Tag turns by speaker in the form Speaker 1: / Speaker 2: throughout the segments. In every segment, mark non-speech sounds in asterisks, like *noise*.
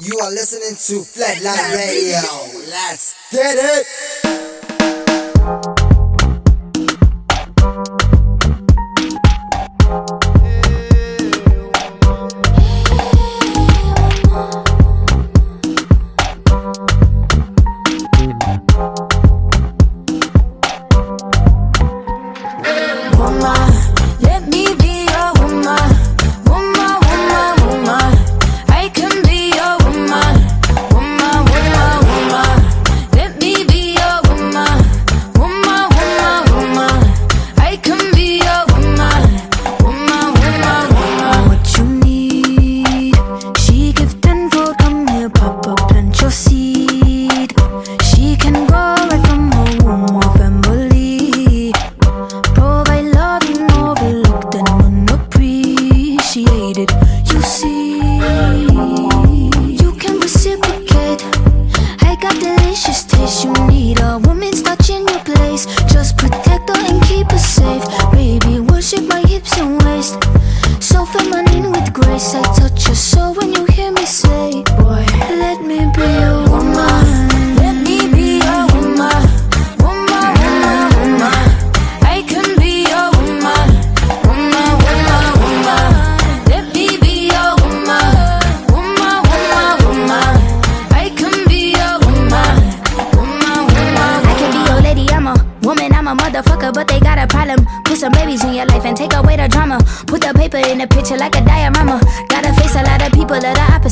Speaker 1: You are listening to Flatline Radio. Let's get it.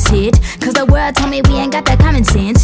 Speaker 2: Cause the world told me we ain't got that common sense.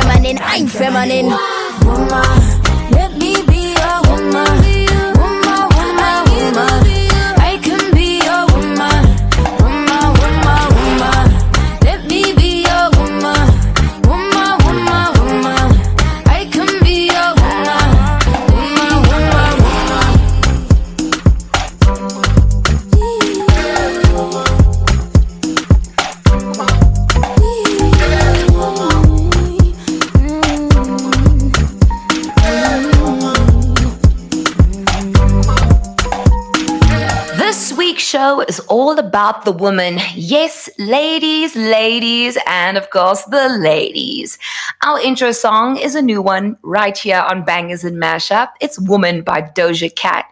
Speaker 2: feminine, I'm feminine. Woman, let me be a woman.
Speaker 3: Show is all about the woman. Yes, ladies, ladies, and of course, the ladies. Our intro song is a new one right here on Bangers and Mashup. It's Woman by Doja Cat.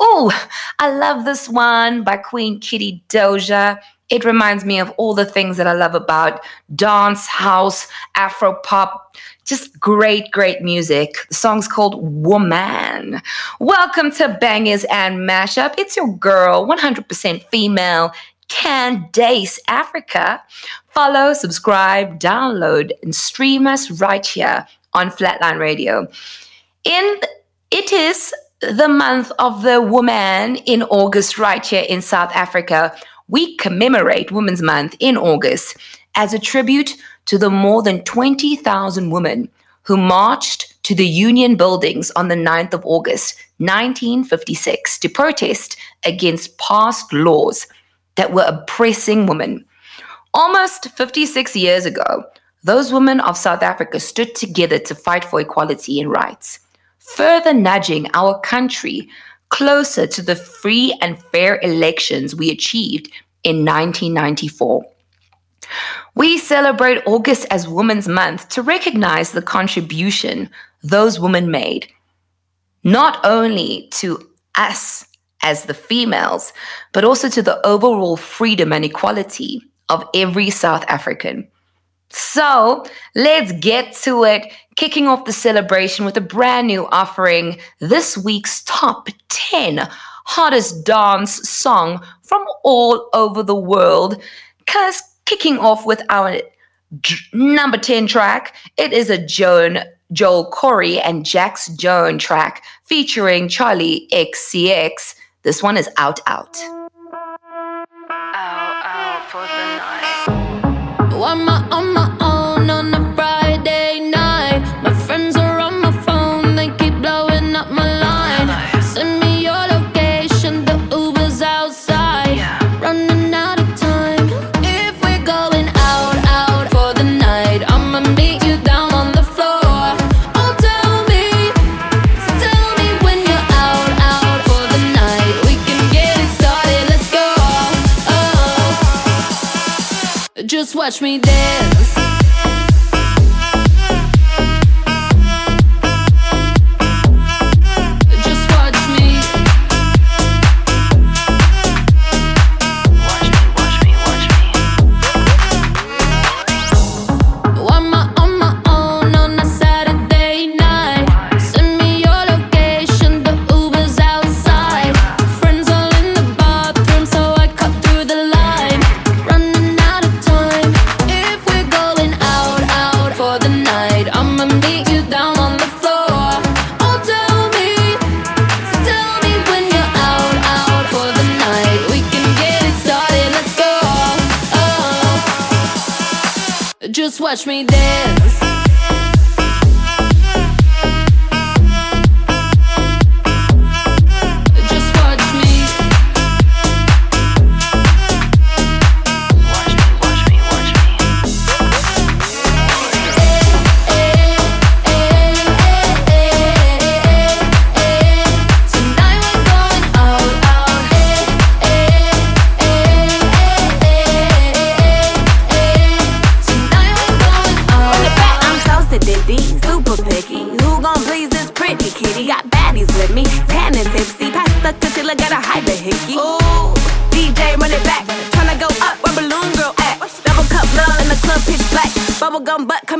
Speaker 3: Oh, I love this one by Queen Kitty Doja. It reminds me of all the things that I love about dance, house, Afro pop, just great, great music. The song's called Woman. Welcome to Bangers and Mashup. It's your girl, 100% female, Candace Africa. Follow, subscribe, download, and stream us right here on Flatline Radio. In it is the month of the woman in August, right here in South Africa. We commemorate Women's Month in August as a tribute to the more than 20,000 women who marched to the Union buildings on the 9th of August, 1956, to protest against past laws that were oppressing women. Almost 56 years ago, those women of South Africa stood together to fight for equality and rights, further nudging our country closer to the free and fair elections we achieved in 1994. We celebrate August as Women's Month to recognize the contribution those women made, not only to us as the females, but also to the overall freedom and equality of every South African. So let's get to it, kicking off the celebration with a brand new offering this week's top 10 hottest dance song from all over the world. Because kicking off with our number 10 track. It is a Joan, Joel Corry and Jax Jones track featuring Charli XCX. This one is Out Out.
Speaker 4: Me dance.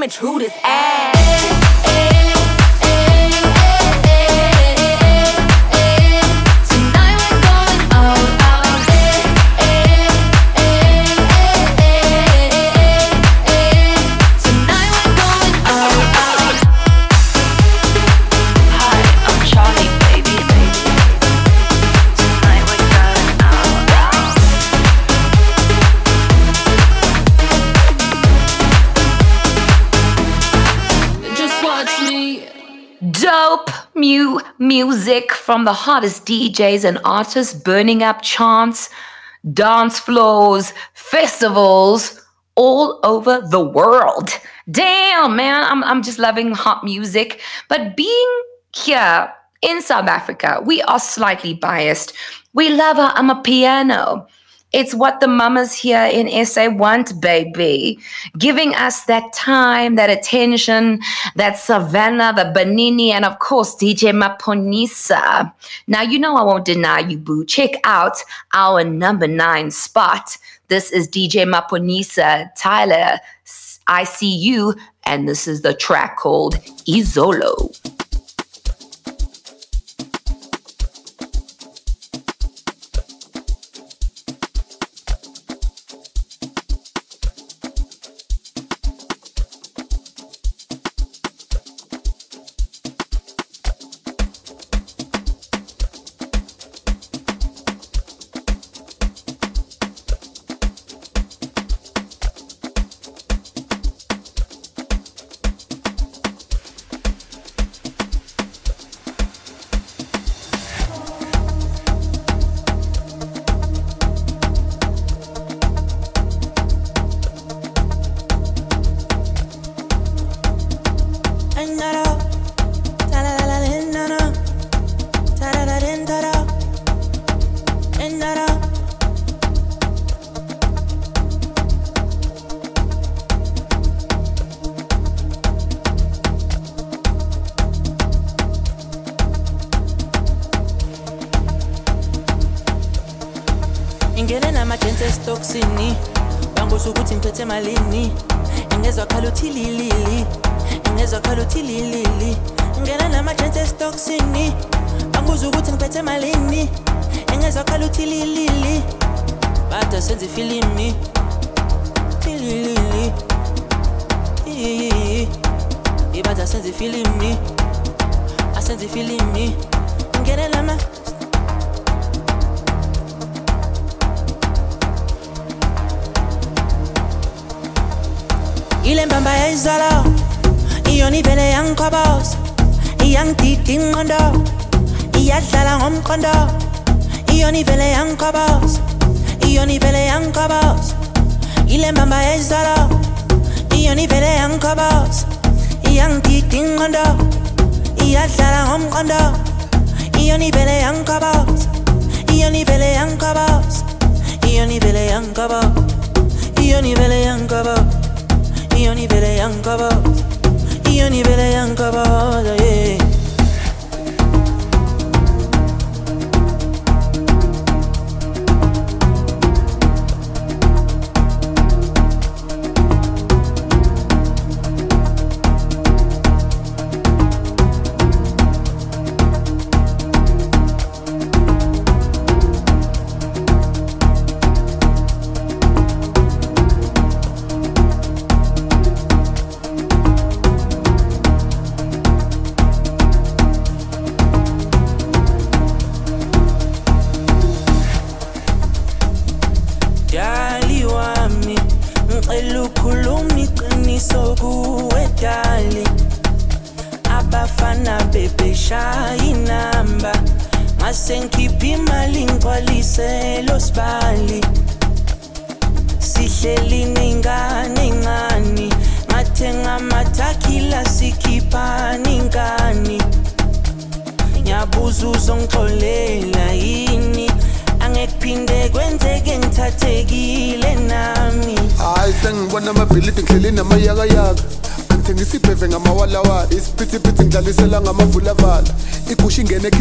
Speaker 1: True this ass.
Speaker 3: Music from the hottest DJs and artists burning up chants, dance floors, festivals all over the world. Damn, man, I'm, I'm just loving hot music. But being here in South Africa, we are slightly biased. We love our amapiano. It's what the mamas here in SA want, baby. Giving us that time, that attention, that Savannah, the Banini, and of course, DJ Maphorisa. Now, you know I won't deny you, boo. Check out our number nine spot. This is DJ Maphorisa, Tyler, ICU, and this is the track called Izolo.
Speaker 5: ancora Io ni vele ancora Io ni vele ancora Io ni vele ancora yeah.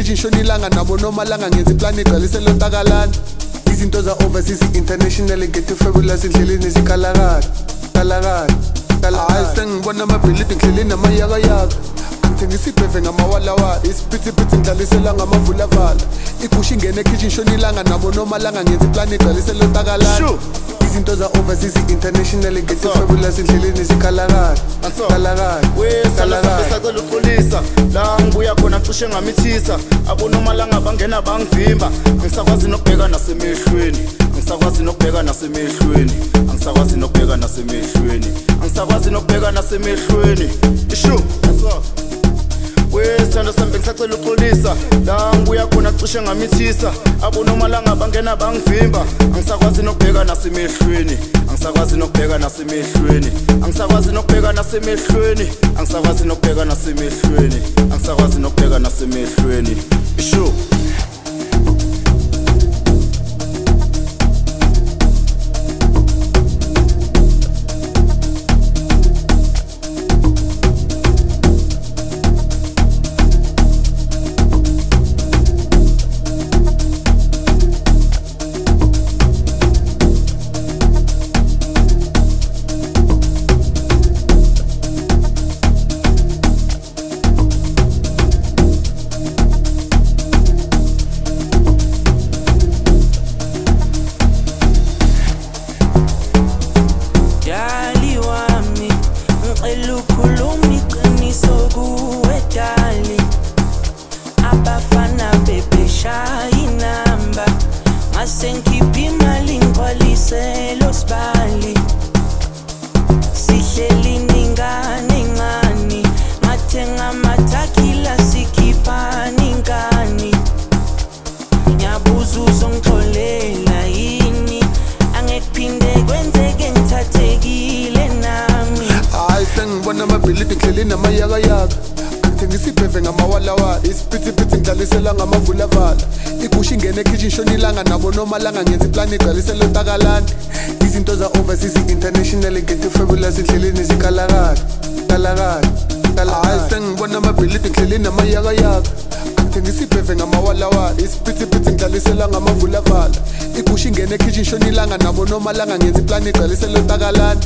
Speaker 5: Ithi ishona ilanga nabo noma
Speaker 6: langa ngenza iplani igcwalise lontakalana Izinto za-overseas international get fabulous endleleni zikalakala Kalakala Hayi sengibona amabhilidi ngihleli namayakayaka Angithengisa ibheve ngamawalawa Isiphithiphithi ngidlalisela ngamavulavala Igusha ingene ekhitchen shona ilanga nabo noma langa ngenza iplani igcwalise lontakalana izinto za-overseas international ngethe fabulous endleleni zikhalakala kalakala
Speaker 7: sacela uxolisa la ngibuya khona cishe ngamithisa. Abonomalanga bangena bangivimba angisakwazi nokubheka nasemehlweni. Angisakwazi nokubheka nasemehlweni. Angisakwazi nokubheka nasemehlweni. Angisakwazi nokubheka nasemehlweni. Ishu. Wesithando sami bengisacela uxolisa la ngibuya khona cishe ngamithisa. Abonomalanga bangena bangivimba. Angisakwazi nokubheka nasemehlweni angisakwazi nokubheka nasemehlweni angisakwazi nokubheka nasemehlweni angisakwazi nokubheka nasemehlweni angisakwazi nokubheka nasemehlweni isho
Speaker 5: umbuzo uzongixolela yini? Angekuphinde kwenzeke ngithathekile nami.
Speaker 6: Hayi sengibona amabhilidi ngihleli namayakayaka. Ngisibheve ngamawalawa isiphithiphithi ngidlalisela ngamavulavala igushi ingene ekhishi nshonilanga nabo nomalanga ngenza iplani igcwalisele utakalani. Izinto za-overseas international ngethi fabulous endleleni zikalakala kalakala hayi sengibona amabhilidi ngihleli namayakayaka. Angithengisa ibheve ngamawalawala isiphithiphithi ngidlalisela ngamavulavala igusha ingene ekhitshi nshonilanga nabo nomalanga ngenza iplani igcwaliselo ntakalana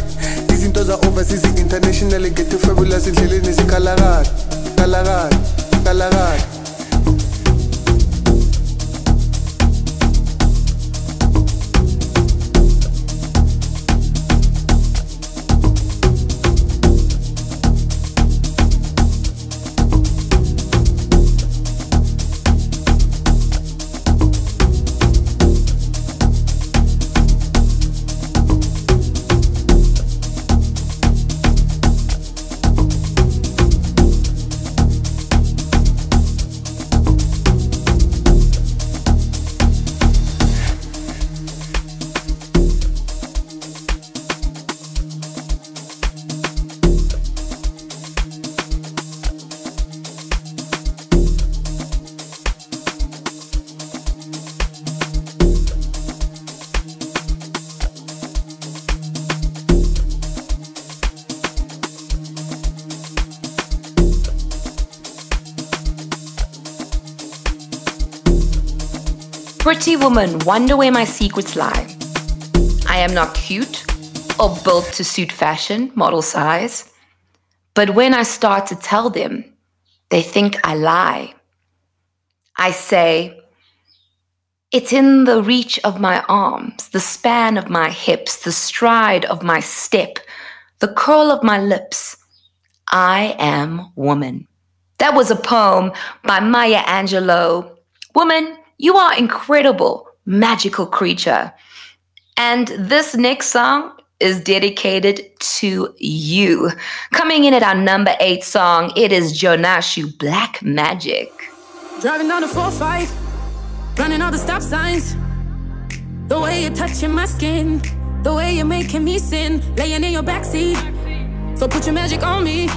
Speaker 6: izinto za-overseas international ngethe fabulous endleleni zikhalakala kalakala kalakala
Speaker 3: Pretty woman, wonder where my secrets lie. I am not cute or built to suit fashion, model size. But when I start to tell them, they think I lie. I say, it's in the reach of my arms, the span of my hips, the stride of my step, the curl of my lips. I am woman. That was a poem by Maya Angelou. Woman, you are incredible, magical creature. And this next song is dedicated to you. Coming in at our number eight song, it is Jonasu Black Magic.
Speaker 8: Driving down the 4 5, running all the stop signs. The way you're touching my skin, the way you're making me sin, laying in your backseat. So put your magic on me.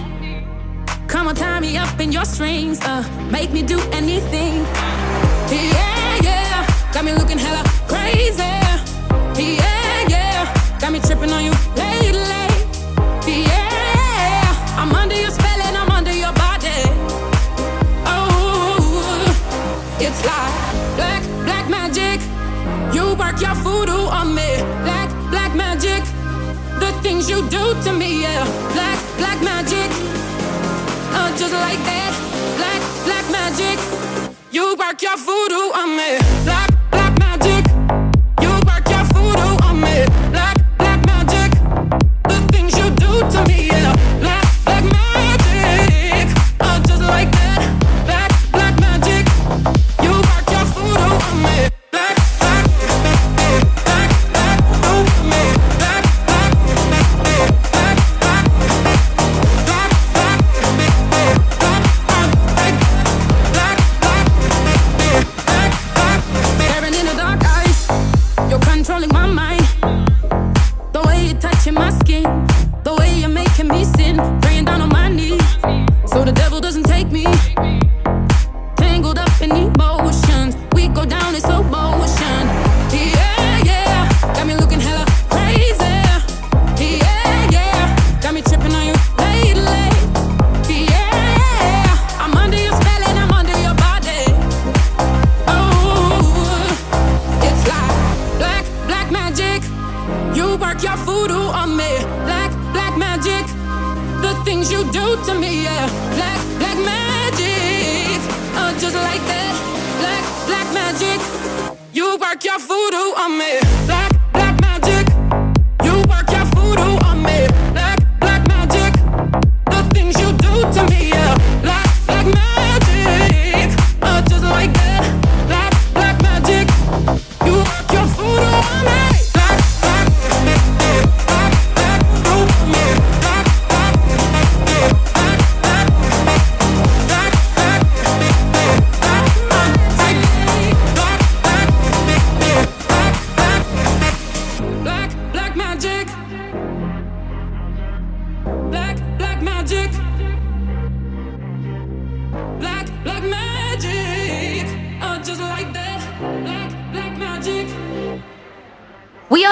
Speaker 8: Come on, tie me up in your strings, uh, make me do anything. Yeah, yeah, got me looking hella crazy. Yeah, yeah, got me tripping on you lately. Yeah, I'm under your spell and I'm under your body. Oh, it's like black, black magic. You work your voodoo on me. Black, black magic. The things you do to me, yeah. Black, black magic. Uh, just like that. Black, black magic. You your voodoo on me.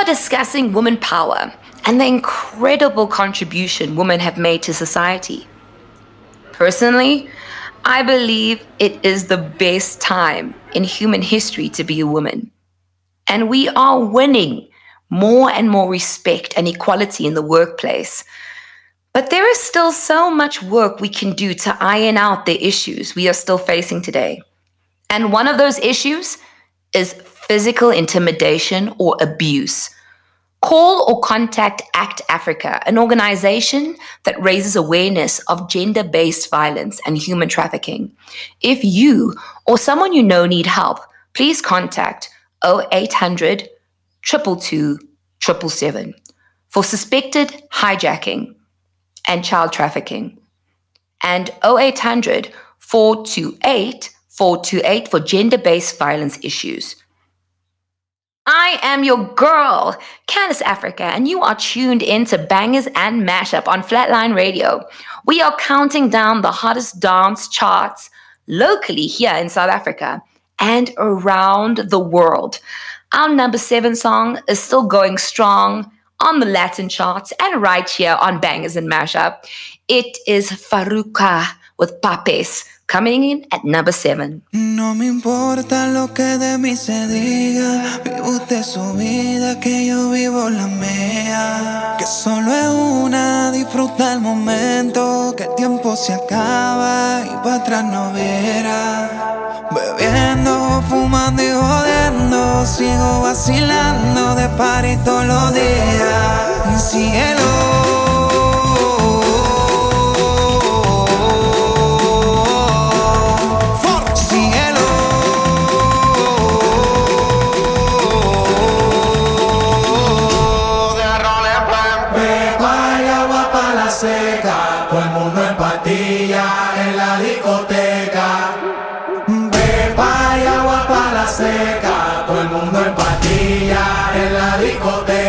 Speaker 3: Are discussing woman power and the incredible contribution women have made to society. Personally, I believe it is the best time in human history to be a woman. And we are winning more and more respect and equality in the workplace. But there is still so much work we can do to iron out the issues we are still facing today. And one of those issues is physical intimidation or abuse. Call or contact ACT Africa, an organization that raises awareness of gender based violence and human trafficking. If you or someone you know need help, please contact 0800 222 777 for suspected hijacking and child trafficking, and 0800 428 428 for gender based violence issues. I am your girl, Candice Africa, and you are tuned in to Bangers and Mashup on Flatline Radio. We are counting down the hottest dance charts locally here in South Africa and around the world. Our number seven song is still going strong on the Latin charts and right here on Bangers and Mashup. It is Farruko with Pepas
Speaker 9: coming in at number seven.
Speaker 10: No me importa lo que de mí se diga, vive usted su vida, que yo vivo la mía. Que solo es una, disfruta el momento, que el tiempo se acaba y para atrás no verá. Bebiendo, fumando y jodiendo, sigo vacilando de party todos los días. Cielo.
Speaker 9: Woman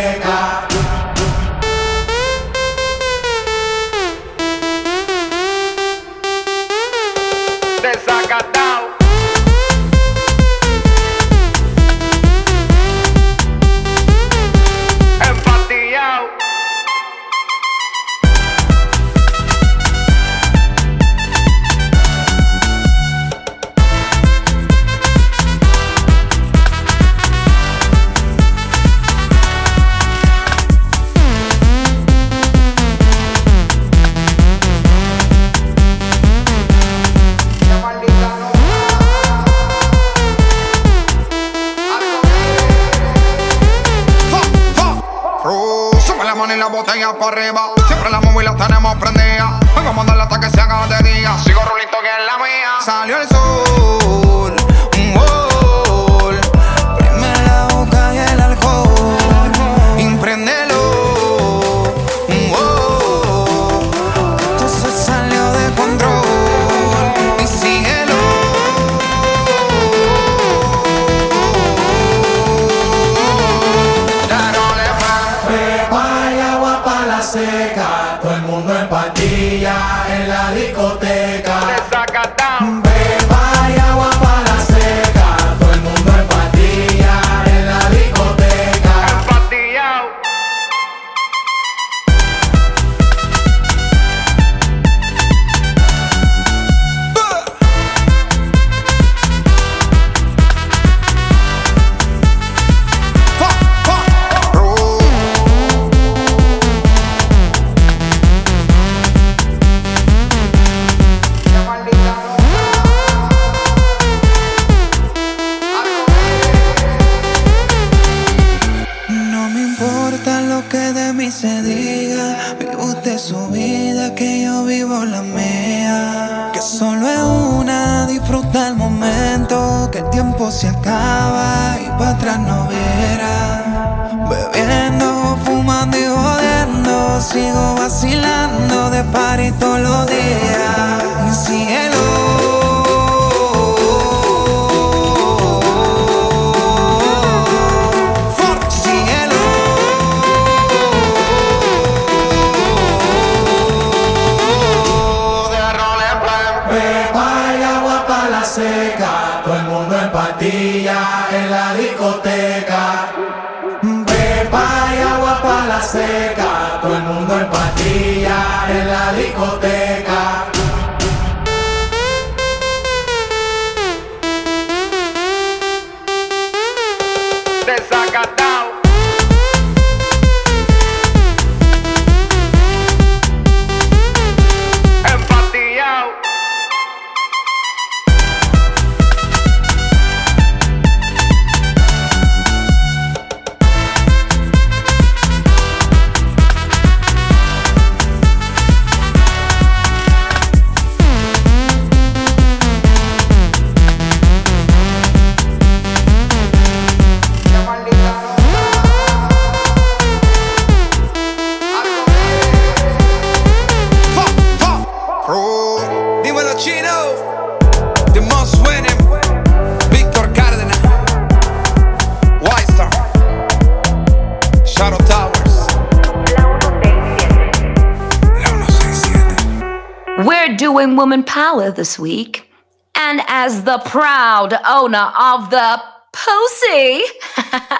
Speaker 9: this week. And as the proud owner of the pussy, *laughs*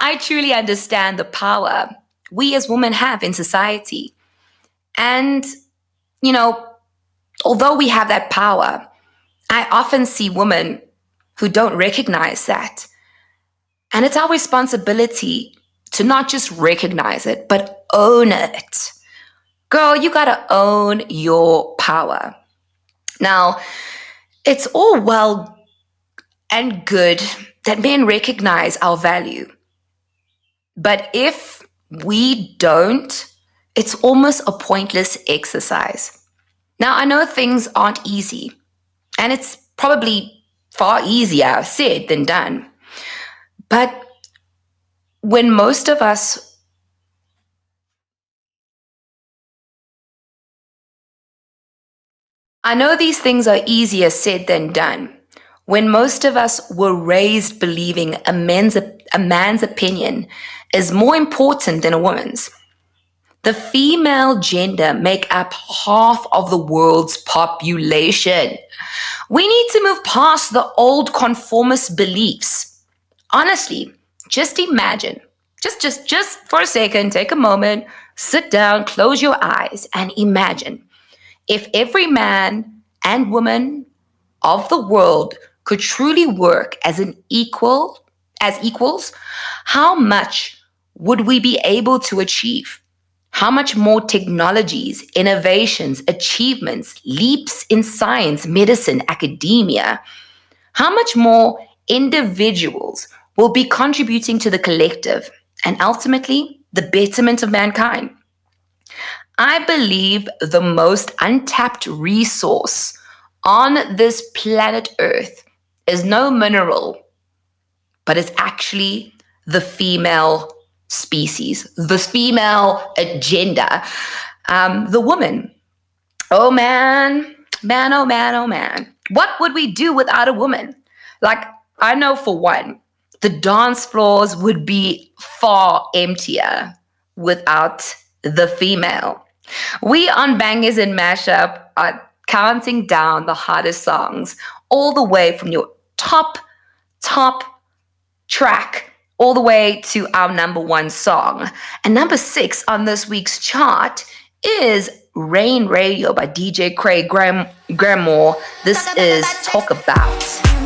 Speaker 9: I truly understand the power we as women have in society. And, you know,
Speaker 3: although we have that power, I often see women who don't recognize that. And it's our responsibility to not just recognize it, but own it. Girl, you gotta own your power. Now, it's all well and good that men recognize our value. But if we don't, it's almost a pointless exercise. Now, I know things aren't easy, and it's probably far easier said than done. But when most of us I know these things are easier said than done. When most of us were raised believing a man's, a man's opinion is more important than a woman's. The female gender make up half of the world's population. We need to move past the old conformist beliefs. Honestly, just imagine, just just just for a second, take a moment, sit down, close your eyes and imagine if every man and woman of the world could truly work as an equal as equals, how much would we be able to achieve? How much more technologies, innovations, achievements, leaps in science, medicine, academia, how much more individuals will be contributing to the collective and ultimately the betterment of mankind? I believe the most untapped resource on this planet Earth is no mineral, but it's actually the female species, the female agenda, um, the woman. Oh man, man, oh man, oh man. What would we do without a woman? Like, I know for one, the dance floors would be far emptier without the female. We on Bangers and Mashup are counting down the hottest songs all the way from your top, top track all the way to our number one song. And number six on this week's chart is Rain Radio by DJ Craig Graham Grammore. This is Talk About.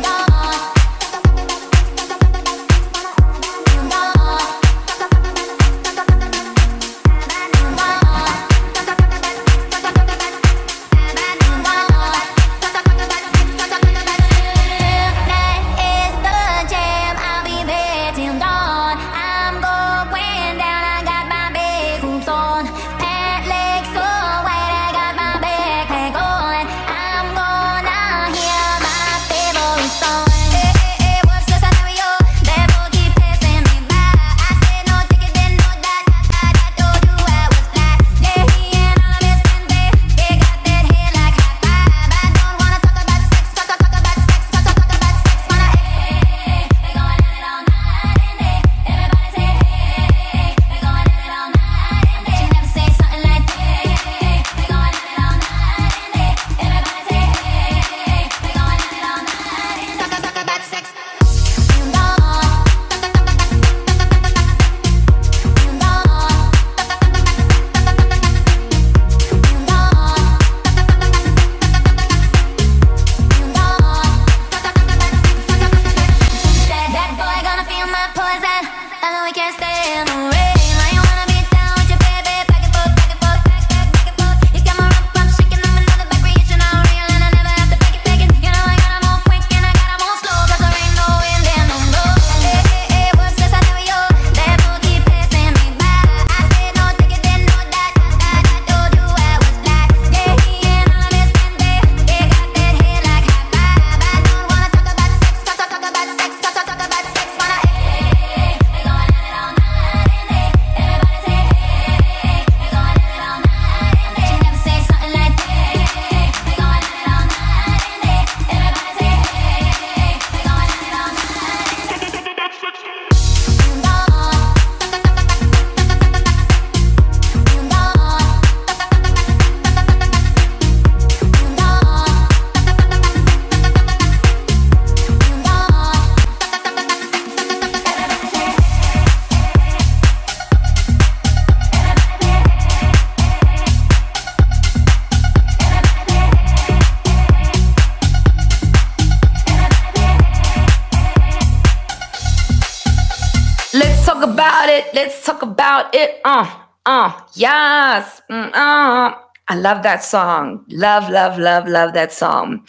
Speaker 3: Love that song. Love, love, love, love that song.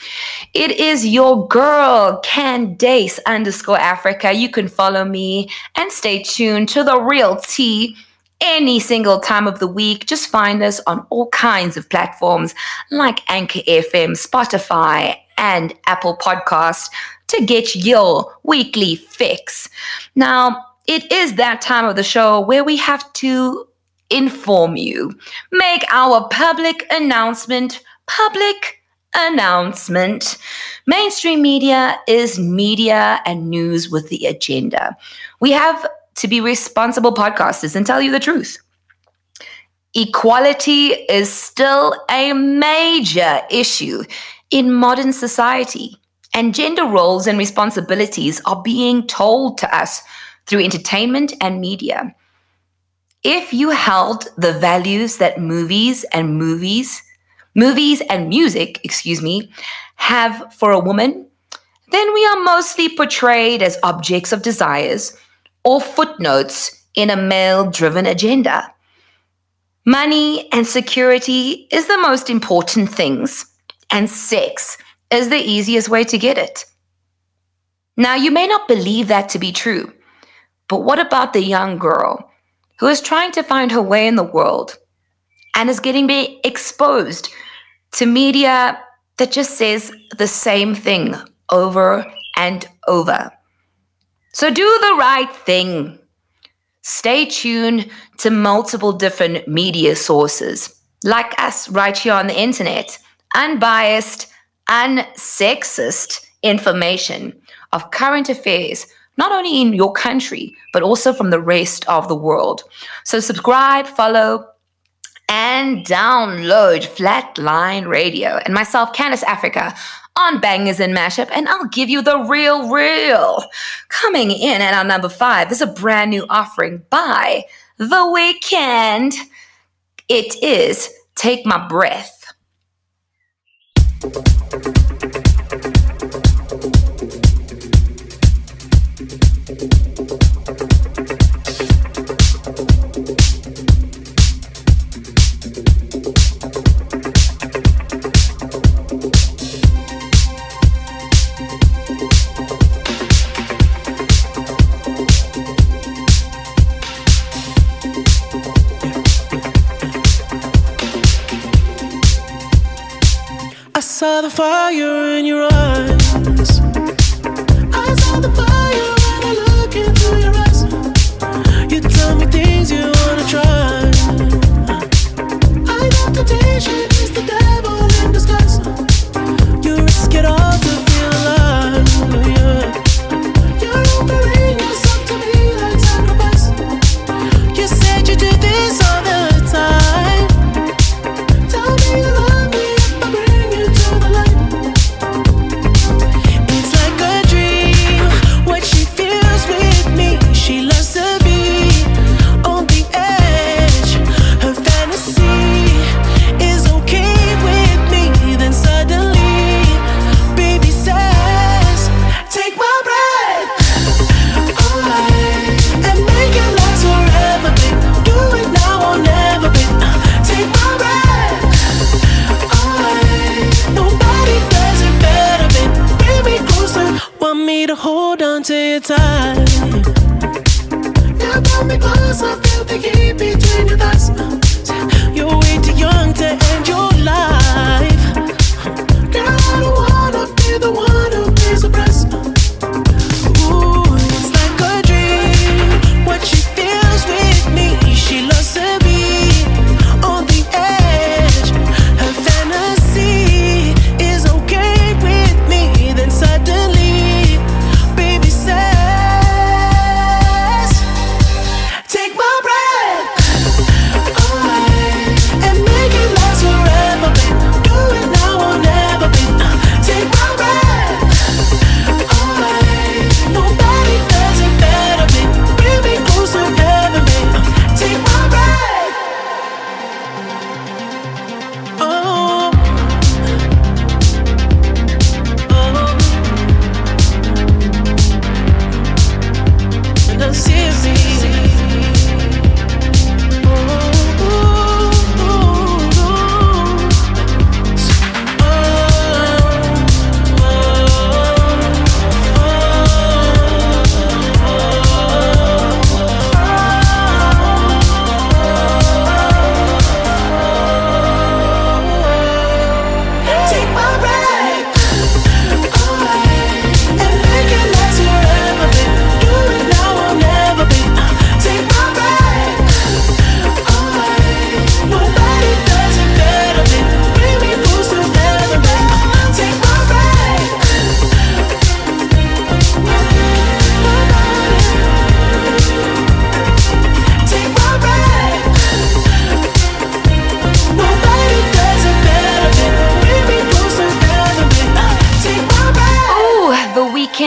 Speaker 3: It is your girl, Candace underscore Africa. You can follow me and stay tuned to the real tea any single time of the week. Just find us on all kinds of platforms like Anchor FM, Spotify, and Apple Podcast to get your weekly fix. Now, it is that time of the show where we have to inform you, make our public announcement public announcement. Mainstream media is media and news with the agenda. We have to be responsible podcasters and tell you the truth. Equality is still a major issue in modern society, and gender roles and responsibilities are being told to us through entertainment and media if you held the values that movies and movies, movies and music, excuse me, have for a woman, then we are mostly portrayed as objects of desires or footnotes in a male driven agenda. Money and security is the most important things, and sex is the easiest way to get it. Now, you may not believe that to be true, but what about the young girl who is trying to find her way in the world and is getting be exposed to media that just says the same thing over and over. So do the right thing. Stay tuned to multiple different media sources, like us right here on the internet, unbiased, unsexist information of current affairs not only in your country, but also from the rest of the world. So subscribe, follow, and download Flatline Radio and myself, Candace Africa, on Bangers and Mashup, and I'll give you the real, real. Coming in at our number five, there's a brand new offering by The Weeknd. It is Take My Breath.
Speaker 11: Fire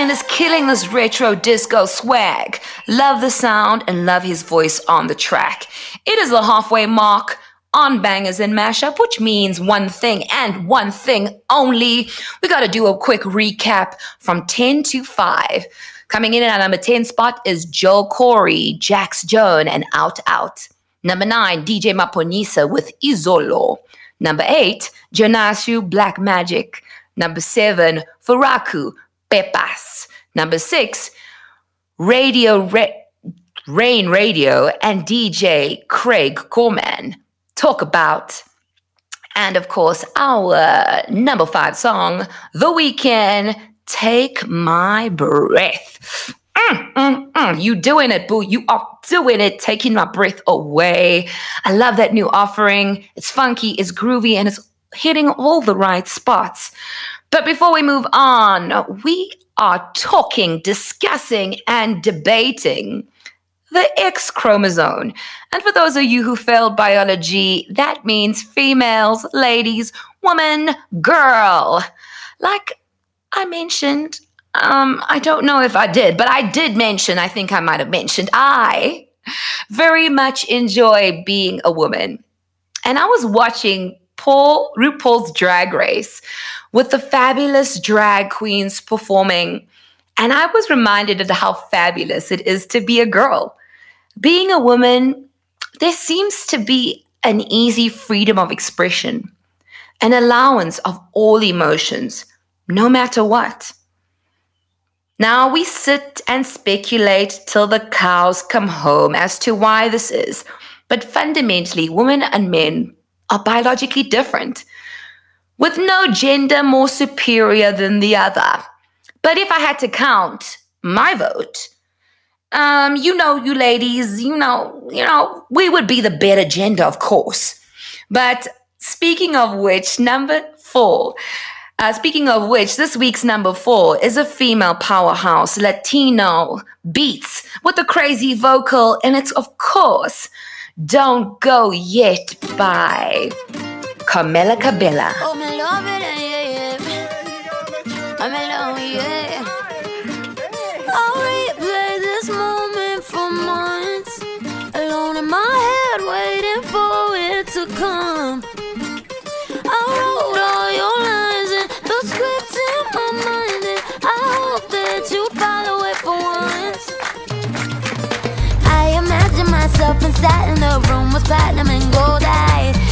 Speaker 3: Weeknd is killing this retro disco swag. Love the sound and love his voice on the track. It is the halfway mark on Bangers and Mashup, which means one thing and one thing only. We got to do a quick recap from 10 to 5. Coming in at number 10 spot is Joel Corry, Jax Jones, and Out Out. Number 9, DJ Maphorisa with Izolo. Number 8, Jonasu Black Magic. Number 7, Farruko Pepas. Number 6, Radio Rain Radio and DJ Craig Gorman talk about. And of course, our number five song, The Weeknd, Take My Breath. Mm, mm, mm. You doing it, boo. You are doing it, taking my breath away. I love that new offering. It's funky, it's groovy, and it's hitting all the right spots. But before we move on, we are talking, discussing, and debating the X chromosome. And for those of you who failed biology, that means females, ladies, woman, girl. Like I mentioned, um, I don't know if I did, but I did mention, I think I might have mentioned, I very much enjoy being a woman. And I was watching Paul RuPaul's Drag Race with the fabulous drag queens performing. And I was reminded of how fabulous it is to be a girl. Being a woman, there seems to be an easy freedom of expression, an allowance of all emotions, no matter what. Now we sit and speculate till the cows come home as to why this is, but fundamentally, women and men are biologically different, with no gender more superior than the other. But if I had to count my vote, um, you know, you ladies, you know, you know, we would be the better gender, of course. But speaking of which, number four. Uh, speaking of which, this week's number four is a female powerhouse Latino beats with a crazy vocal, and it's of course "Don't Go Yet" by Camila Cabello.
Speaker 4: Oh. I'll replay this moment for months. Alone in my head, waiting for it to come. I wrote all your lines and the in my mind, and I hope that you follow it for once. I imagine myself inside in the room with platinum and gold eyes.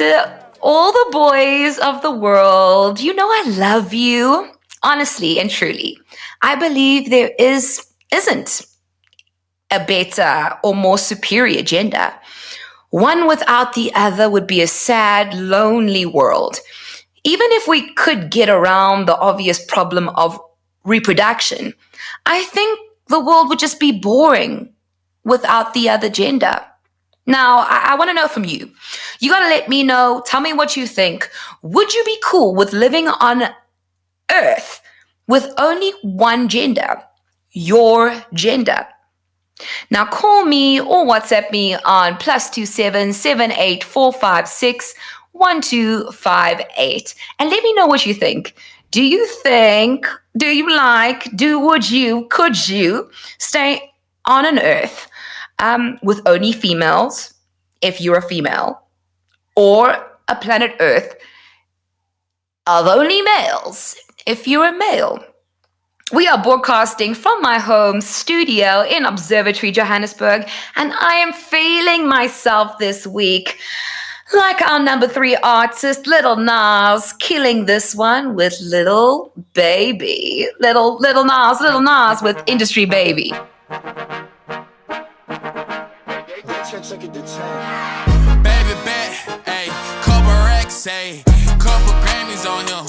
Speaker 4: to
Speaker 3: all the boys of the world, you know I love you. Honestly and truly. I believe there is isn't a better or more superior gender. One without the other would be a sad, lonely world. Even if we could get around the obvious problem of reproduction, I think the world would just be boring without the other gender. Now, I, I want to know from you. You got to let me know. Tell me what you think. Would you be cool with living on Earth with only one gender? Your gender. Now call me or WhatsApp me on plus two seven seven eight four five six one two five eight and let me know what you think. Do you think, do you like, do would you, could you stay on an earth um, with only females if you're a female, or a planet Earth of only males if you're a male? We are broadcasting from my home studio in Observatory, Johannesburg, and I am feeling myself this week. Like our number three artist, Little Nas, killing this one with Little Baby. Little, Little Nas, Little Nas with Industry Baby.
Speaker 12: Baby bet, ayy, couple racks, ayy, couple Grammys on him,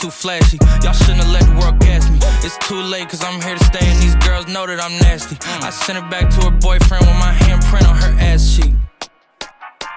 Speaker 13: too flashy. Y'all shouldn't have let the world gas me. It's too late, cause I'm here to stay, and these girls know that I'm nasty. I sent her back to her boyfriend with my handprint on her ass cheek.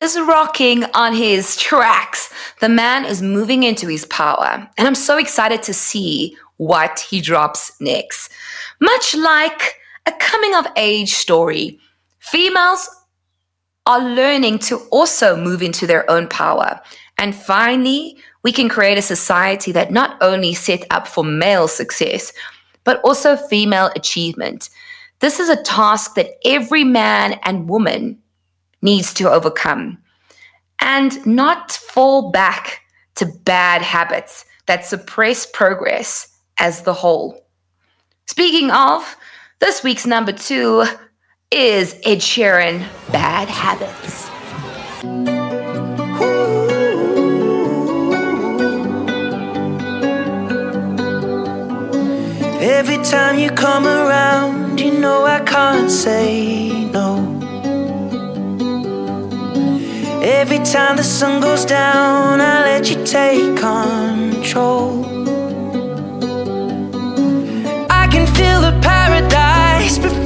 Speaker 3: Is rocking on his tracks. The man is moving into his power, and I'm so excited to see what he drops next. Much like a coming of age story, females are learning to also move into their own power. And finally, we can create a society that not only set up for male success, but also female achievement. This is a task that every man and woman needs to overcome and not fall back to bad habits that suppress progress as the whole. Speaking of, this week's number two is Ed Sheeran Bad Habits.
Speaker 11: Every time you come around, you know I can't say no. Every time the sun goes down, I let you take control. I can feel the paradise before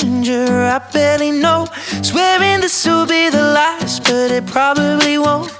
Speaker 11: stranger I barely know. Swearing this will be the last, but it probably won't.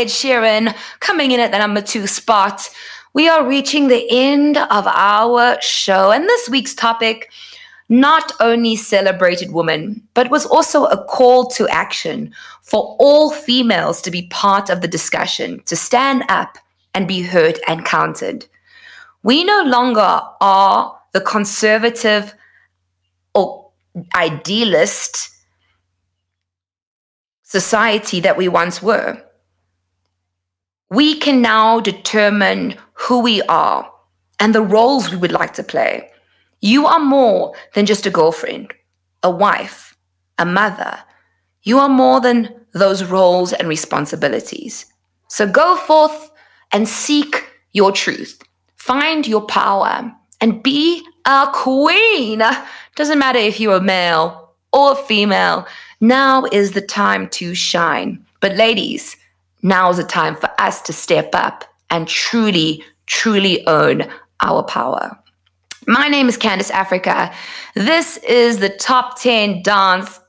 Speaker 3: Ed Sheeran, coming in at the number two spot. We are reaching the end of our show, and this week's topic not only celebrated women, but was also a call to action for all females to be part of the discussion, to stand up and be heard and counted. We no longer are the conservative or idealist society that we once were. We can now determine who we are and the roles we would like to play. You are more than just a girlfriend, a wife, a mother. You are more than those roles and responsibilities. So go forth and seek your truth. Find your power and be a queen. Doesn't matter if you're a male or female. Now is the time to shine. But ladies, now is the time for us to step up and truly, truly own our power. My name is Candice Africa. This is the top 10 dance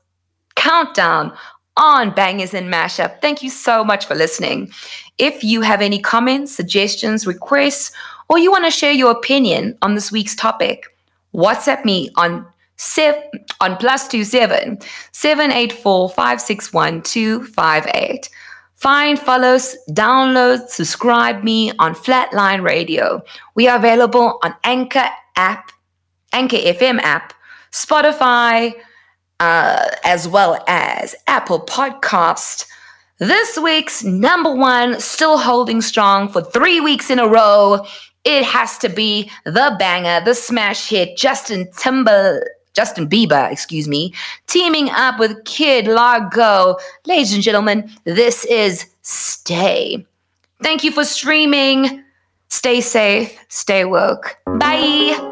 Speaker 3: countdown on Bangers and Mashup. Thank you so much for listening. If you have any comments, suggestions, requests, or you want to share your opinion on this week's topic, WhatsApp me on sev- on plus two seven seven eight four five six one two five eight. Find, follow, download, subscribe me on Flatline Radio. We are available on Anchor app, Anchor FM app, Spotify, uh, as well as Apple Podcast. This week's number one, still holding strong for three weeks in a row. It has to be the banger, the smash hit, Justin Timber. Justin Bieber, excuse me, teaming up with Kid LAROI. Ladies and gentlemen, this is Stay. Thank you for streaming. Stay safe, stay woke. Bye.